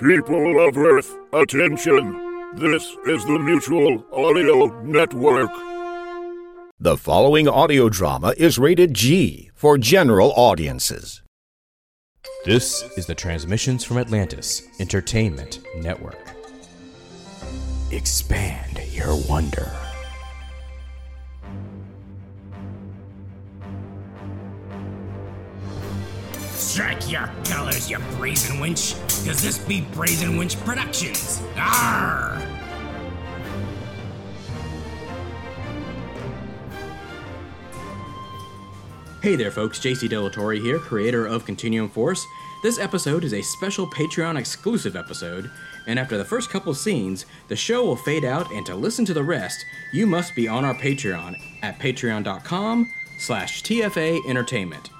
People of Earth, attention! This is the Mutual Audio Network. The following audio drama is rated G for general audiences. This is the Transmissions from Atlantis Entertainment Network. Expand your wonder. Strike your colors, you brazen winch, cause this be Brazen Winch Productions. Arr! Hey there, folks. JC Delatorre here, creator of Continuum Force. This episode is a special Patreon exclusive episode, and after the first couple scenes, the show will fade out, and to listen to the rest, you must be on our Patreon at patreon.com slash TFA Entertainment.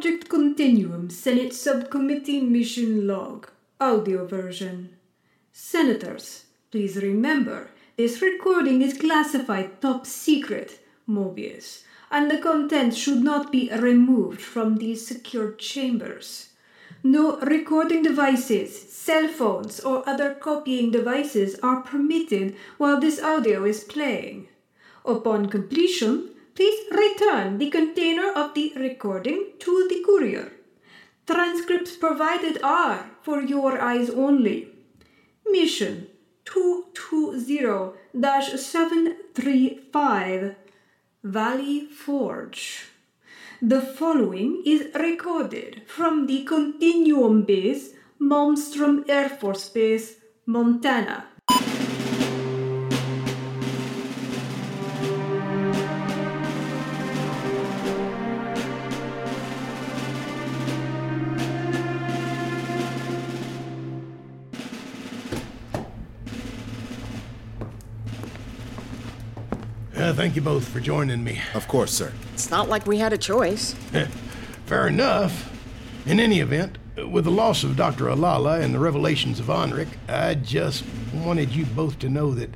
Project Continuum Senate Subcommittee Mission Log, audio version. Senators, please remember this recording is classified top secret, Mobius, and the contents should not be removed from these secured chambers. No recording devices, cell phones, or other copying devices are permitted while this audio is playing. Upon completion, please return the container of the recording to the courier. Transcripts provided are for your eyes only. Mission 220 735 Valley Forge. The following is recorded from the Continuum Base, Malmstrom Air Force Base, Montana. Uh, thank you both for joining me. Of course, sir. It's not like we had a choice. Fair enough. In any event, with the loss of Dr. Alala and the revelations of Onric, I just wanted you both to know that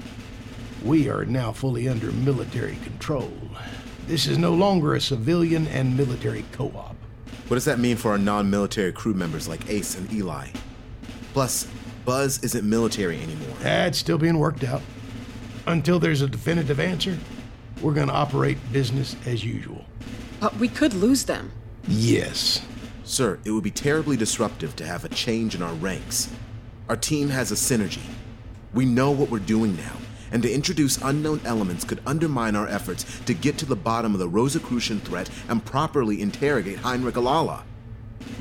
we are now fully under military control. This is no longer a civilian and military co op. What does that mean for our non military crew members like Ace and Eli? Plus, Buzz isn't military anymore. That's still being worked out. Until there's a definitive answer, we're going to operate business as usual. But we could lose them. Yes. Sir, it would be terribly disruptive to have a change in our ranks. Our team has a synergy. We know what we're doing now, and to introduce unknown elements could undermine our efforts to get to the bottom of the Rosicrucian threat and properly interrogate Heinrich Alala.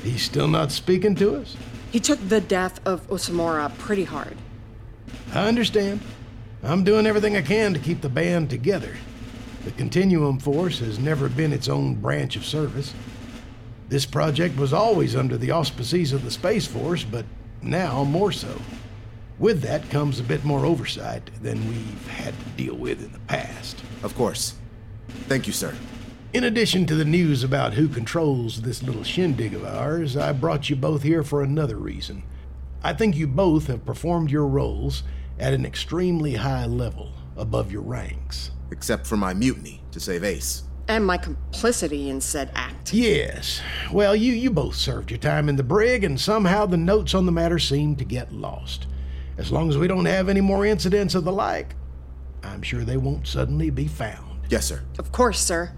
He's still not speaking to us? He took the death of Osamora pretty hard. I understand. I'm doing everything I can to keep the band together. The Continuum Force has never been its own branch of service. This project was always under the auspices of the Space Force, but now more so. With that comes a bit more oversight than we've had to deal with in the past. Of course. Thank you, sir. In addition to the news about who controls this little shindig of ours, I brought you both here for another reason. I think you both have performed your roles at an extremely high level above your ranks. Except for my mutiny to save Ace. And my complicity in said act. Yes. Well, you, you both served your time in the brig, and somehow the notes on the matter seem to get lost. As long as we don't have any more incidents of the like, I'm sure they won't suddenly be found. Yes, sir. Of course, sir.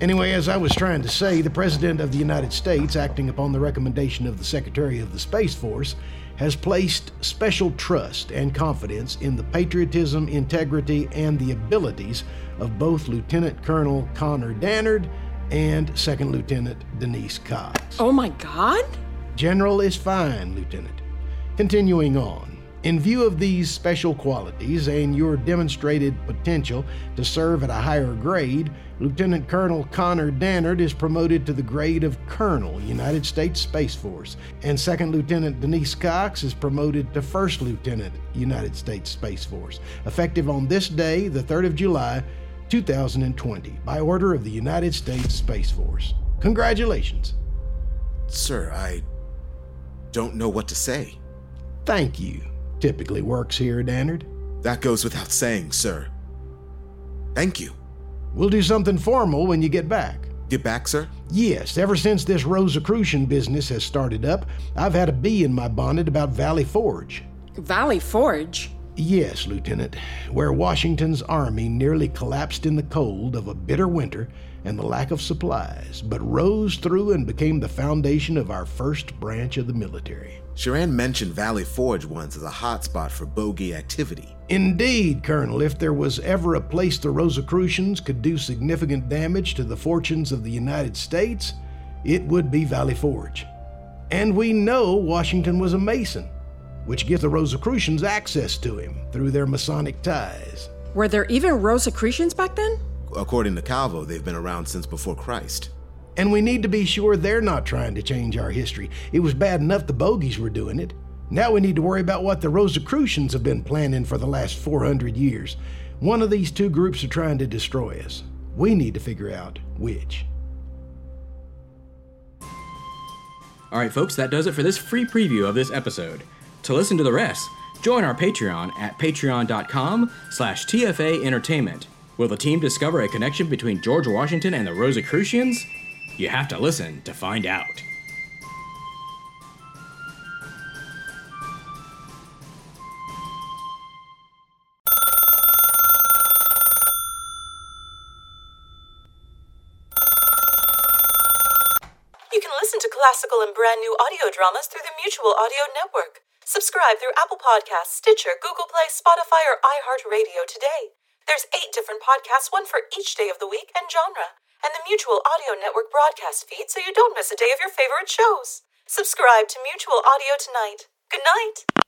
Anyway, as I was trying to say, the President of the United States, acting upon the recommendation of the Secretary of the Space Force, has placed special trust and confidence in the patriotism, integrity, and the abilities of both Lieutenant Colonel Connor Dannard and Second Lieutenant Denise Cox. Oh my god? General is fine, Lieutenant. Continuing on. In view of these special qualities and your demonstrated potential to serve at a higher grade, Lieutenant Colonel Connor Dannard is promoted to the grade of Colonel, United States Space Force, and Second Lieutenant Denise Cox is promoted to First Lieutenant, United States Space Force, effective on this day, the 3rd of July, 2020, by order of the United States Space Force. Congratulations. Sir, I don't know what to say. Thank you. Typically works here at Annard. That goes without saying, sir. Thank you. We'll do something formal when you get back. Get back, sir? Yes, ever since this Rosicrucian business has started up, I've had a bee in my bonnet about Valley Forge. Valley Forge? Yes, Lieutenant, where Washington's army nearly collapsed in the cold of a bitter winter and the lack of supplies, but rose through and became the foundation of our first branch of the military. Sharan mentioned Valley Forge once as a hotspot for bogey activity. Indeed, Colonel, if there was ever a place the Rosicrucians could do significant damage to the fortunes of the United States, it would be Valley Forge. And we know Washington was a Mason, which gives the Rosicrucians access to him through their Masonic ties. Were there even Rosicrucians back then? According to Calvo, they've been around since before Christ. And we need to be sure they're not trying to change our history. It was bad enough the bogies were doing it. Now we need to worry about what the Rosicrucians have been planning for the last 400 years. One of these two groups are trying to destroy us. We need to figure out which. All right, folks, that does it for this free preview of this episode. To listen to the rest, join our Patreon at patreon.com slash TFA Entertainment. Will the team discover a connection between George Washington and the Rosicrucians? You have to listen to find out. You can listen to classical and brand new audio dramas through the Mutual Audio Network. Subscribe through Apple Podcasts, Stitcher, Google Play, Spotify, or iHeartRadio today. There's eight different podcasts, one for each day of the week and genre, and the Mutual Audio Network broadcast feed so you don't miss a day of your favorite shows. Subscribe to Mutual Audio tonight. Good night.